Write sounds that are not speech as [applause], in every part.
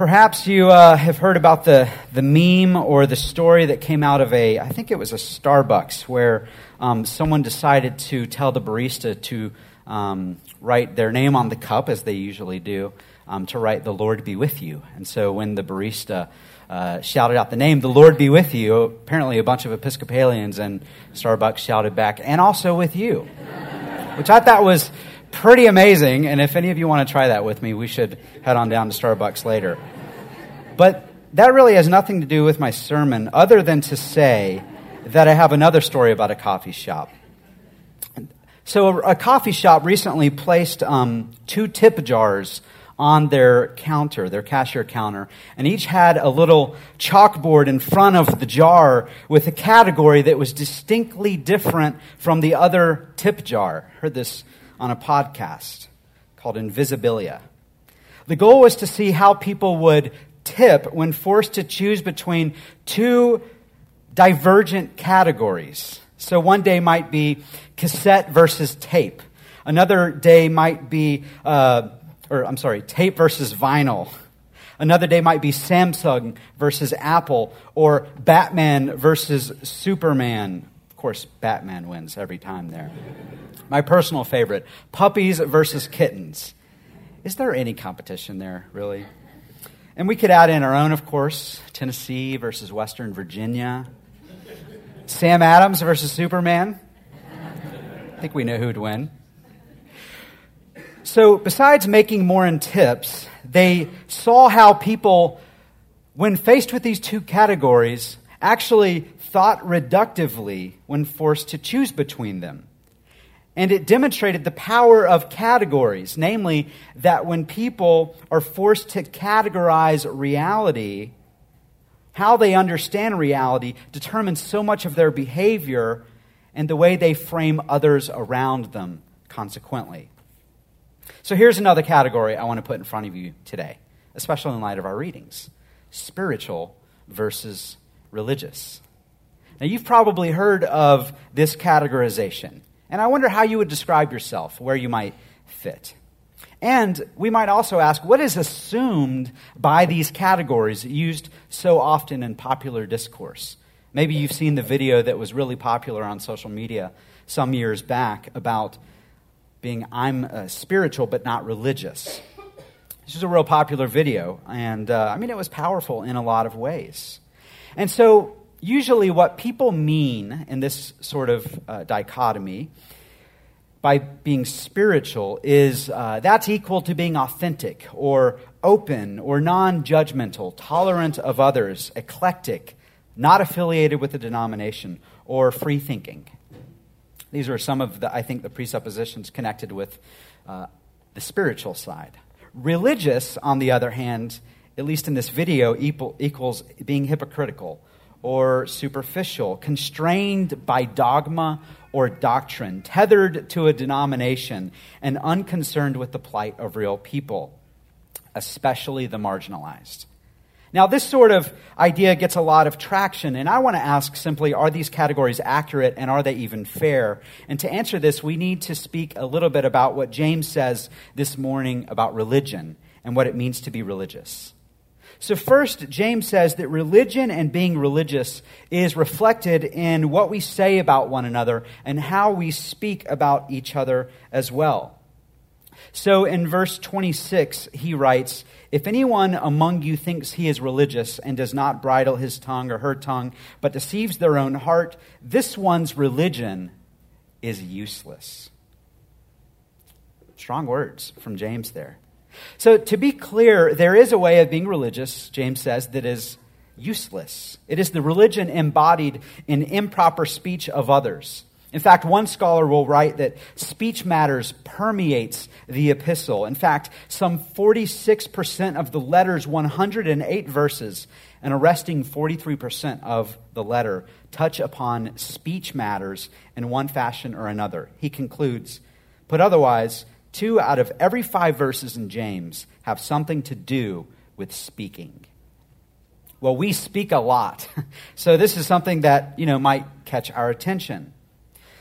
Perhaps you uh, have heard about the, the meme or the story that came out of a, I think it was a Starbucks, where um, someone decided to tell the barista to um, write their name on the cup, as they usually do, um, to write, The Lord be with you. And so when the barista uh, shouted out the name, The Lord be with you, apparently a bunch of Episcopalians and Starbucks shouted back, And also with you, which I thought was pretty amazing. And if any of you want to try that with me, we should head on down to Starbucks later. But that really has nothing to do with my sermon, other than to say that I have another story about a coffee shop. So, a, coffee shop recently placed um, two tip jars on their counter, their cashier counter, and each had a little chalkboard in front of the jar with a category that was distinctly different from the other tip jar. Heard this on a podcast called Invisibilia. The goal was to see how people would tip when forced to choose between two divergent categories. So one day might be cassette versus tape. Another day might be, uh, or I'm sorry, tape versus vinyl. Another day might be Samsung versus Apple, or Batman versus Superman. Course, Batman wins every time there. My personal favorite puppies versus kittens. Is there any competition there, really? And we could add in our own, of course Tennessee versus Western Virginia, Sam Adams versus Superman. I think we know who'd win. So, besides making more in tips, they saw how people, when faced with these two categories, actually thought reductively when forced to choose between them. And it demonstrated the power of categories, namely, that when people are forced to categorize reality, how they understand reality determines so much of their behavior and the way they frame others around them, consequently. So here's another category I want to put in front of you today, especially in light of our readings spiritual versus religious. Now, you've probably heard of this categorization. And I wonder how you would describe yourself, where you might fit. And we might also ask what is assumed by these categories used so often in popular discourse? Maybe you've seen the video that was really popular on social media some years back about being I'm uh, spiritual but not religious. This was a real popular video, and uh, I mean, it was powerful in a lot of ways. And so usually what people mean in this sort of uh, dichotomy by being spiritual is uh, that's equal to being authentic or open or non judgmental, tolerant of others, eclectic, not affiliated with a denomination, or free thinking. These are some of the, I think, the presuppositions connected with uh, the spiritual side. Religious, on the other hand, at least in this video, equals being hypocritical or superficial, constrained by dogma or doctrine, tethered to a denomination, and unconcerned with the plight of real people, especially the marginalized. Now, this sort of idea gets a lot of traction, and I want to ask simply are these categories accurate and are they even fair? And to answer this, we need to speak a little bit about what James says this morning about religion and what it means to be religious. So, first, James says that religion and being religious is reflected in what we say about one another and how we speak about each other as well. So, in verse 26, he writes, If anyone among you thinks he is religious and does not bridle his tongue or her tongue, but deceives their own heart, this one's religion is useless. Strong words from James there. So, to be clear, there is a way of being religious, James says, that is useless. It is the religion embodied in improper speech of others. In fact, one scholar will write that speech matters permeates the epistle. In fact, some 46% of the letter's 108 verses, an arresting 43% of the letter, touch upon speech matters in one fashion or another. He concludes, Put otherwise, Two out of every five verses in James have something to do with speaking. Well, we speak a lot. [laughs] So this is something that, you know, might catch our attention.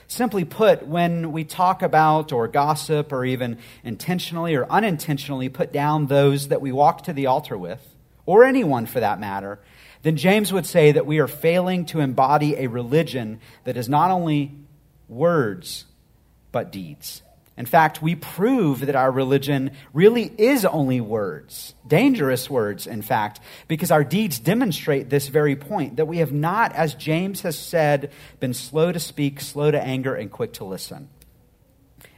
Simply put, when we talk about or gossip or even intentionally or unintentionally put down those that we walk to the altar with or anyone for that matter, then James would say that we are failing to embody a religion that is not only words, but deeds. In fact, we prove that our religion really is only words, dangerous words, in fact, because our deeds demonstrate this very point that we have not, as James has said, been slow to speak, slow to anger, and quick to listen.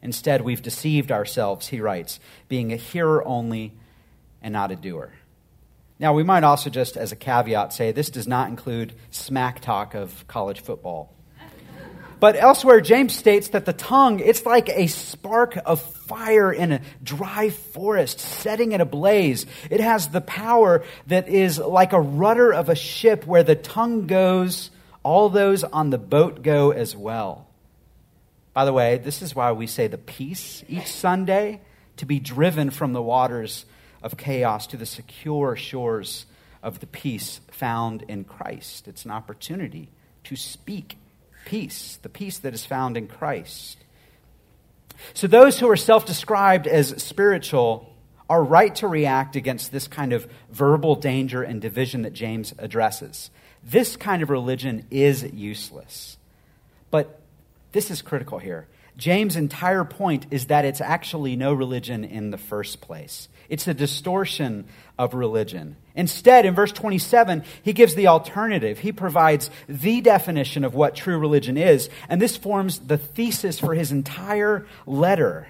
Instead, we've deceived ourselves, he writes, being a hearer only and not a doer. Now, we might also just, as a caveat, say this does not include smack talk of college football. But elsewhere, James states that the tongue, it's like a spark of fire in a dry forest, setting it ablaze. It has the power that is like a rudder of a ship where the tongue goes, all those on the boat go as well. By the way, this is why we say the peace each Sunday to be driven from the waters of chaos to the secure shores of the peace found in Christ. It's an opportunity to speak peace, the peace that is found in Christ. So, those who are self described as spiritual are right to react against this kind of verbal danger and division that James addresses. This kind of religion is useless. But this is critical here. James' entire point is that it's actually no religion in the first place. It's a distortion of religion. Instead, in verse 27, he gives the alternative. He provides the definition of what true religion is, and this forms the thesis for his entire letter,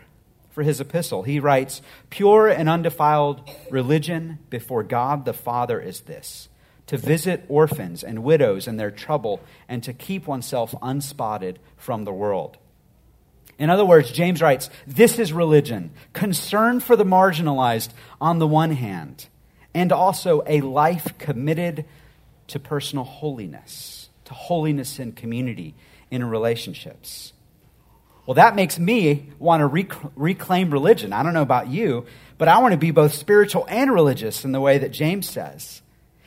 for his epistle. He writes, Pure and undefiled religion before God the Father is this to visit orphans and widows in their trouble, and to keep oneself unspotted from the world. In other words, James writes, This is religion concern for the marginalized on the one hand, and also a life committed to personal holiness, to holiness in community, in relationships. Well, that makes me want to rec- reclaim religion. I don't know about you, but I want to be both spiritual and religious in the way that James says.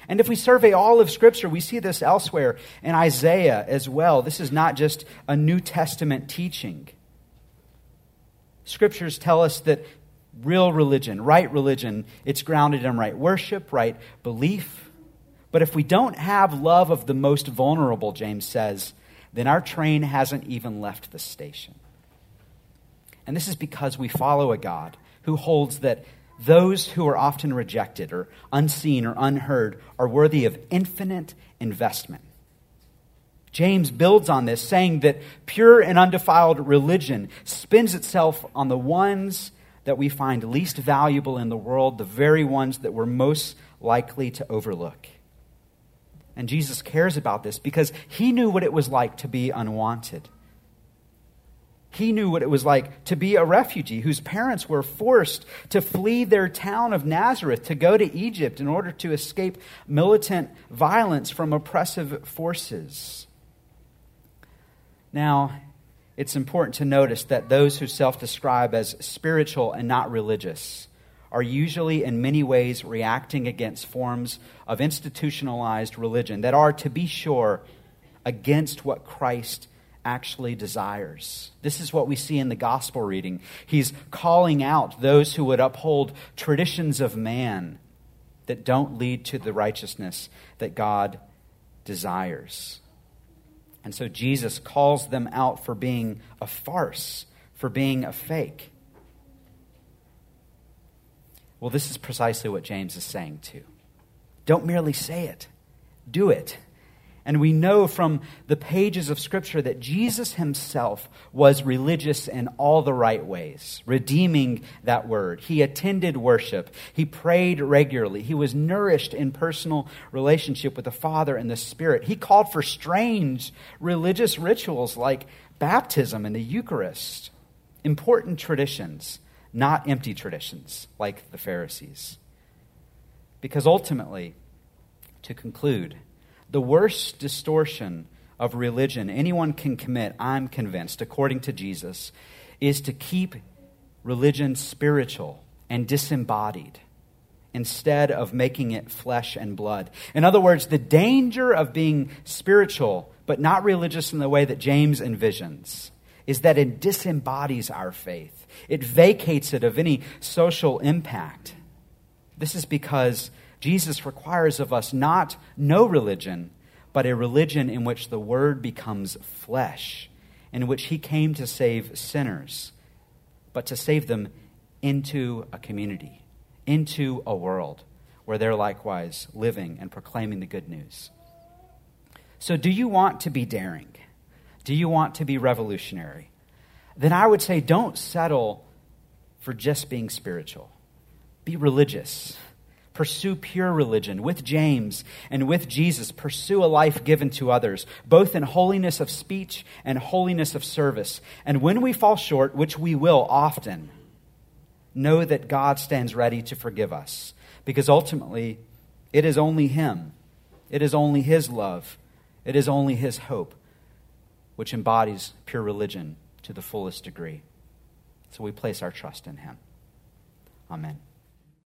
And if we survey all of Scripture, we see this elsewhere in Isaiah as well. This is not just a New Testament teaching. Scriptures tell us that real religion, right religion, it's grounded in right worship, right belief. But if we don't have love of the most vulnerable, James says, then our train hasn't even left the station. And this is because we follow a God who holds that those who are often rejected or unseen or unheard are worthy of infinite investment. James builds on this, saying that pure and undefiled religion spins itself on the ones that we find least valuable in the world, the very ones that we're most likely to overlook. And Jesus cares about this because he knew what it was like to be unwanted. He knew what it was like to be a refugee whose parents were forced to flee their town of Nazareth to go to Egypt in order to escape militant violence from oppressive forces. Now, it's important to notice that those who self describe as spiritual and not religious are usually, in many ways, reacting against forms of institutionalized religion that are, to be sure, against what Christ actually desires. This is what we see in the gospel reading. He's calling out those who would uphold traditions of man that don't lead to the righteousness that God desires. And so Jesus calls them out for being a farce, for being a fake. Well, this is precisely what James is saying too. Don't merely say it, do it. And we know from the pages of Scripture that Jesus himself was religious in all the right ways, redeeming that word. He attended worship. He prayed regularly. He was nourished in personal relationship with the Father and the Spirit. He called for strange religious rituals like baptism and the Eucharist, important traditions, not empty traditions like the Pharisees. Because ultimately, to conclude, the worst distortion of religion anyone can commit, I'm convinced, according to Jesus, is to keep religion spiritual and disembodied instead of making it flesh and blood. In other words, the danger of being spiritual but not religious in the way that James envisions is that it disembodies our faith, it vacates it of any social impact. This is because Jesus requires of us not no religion, but a religion in which the Word becomes flesh, in which He came to save sinners, but to save them into a community, into a world where they're likewise living and proclaiming the good news. So, do you want to be daring? Do you want to be revolutionary? Then I would say don't settle for just being spiritual. Be religious. Pursue pure religion with James and with Jesus. Pursue a life given to others, both in holiness of speech and holiness of service. And when we fall short, which we will often, know that God stands ready to forgive us. Because ultimately, it is only Him, it is only His love, it is only His hope which embodies pure religion to the fullest degree. So we place our trust in Him. Amen.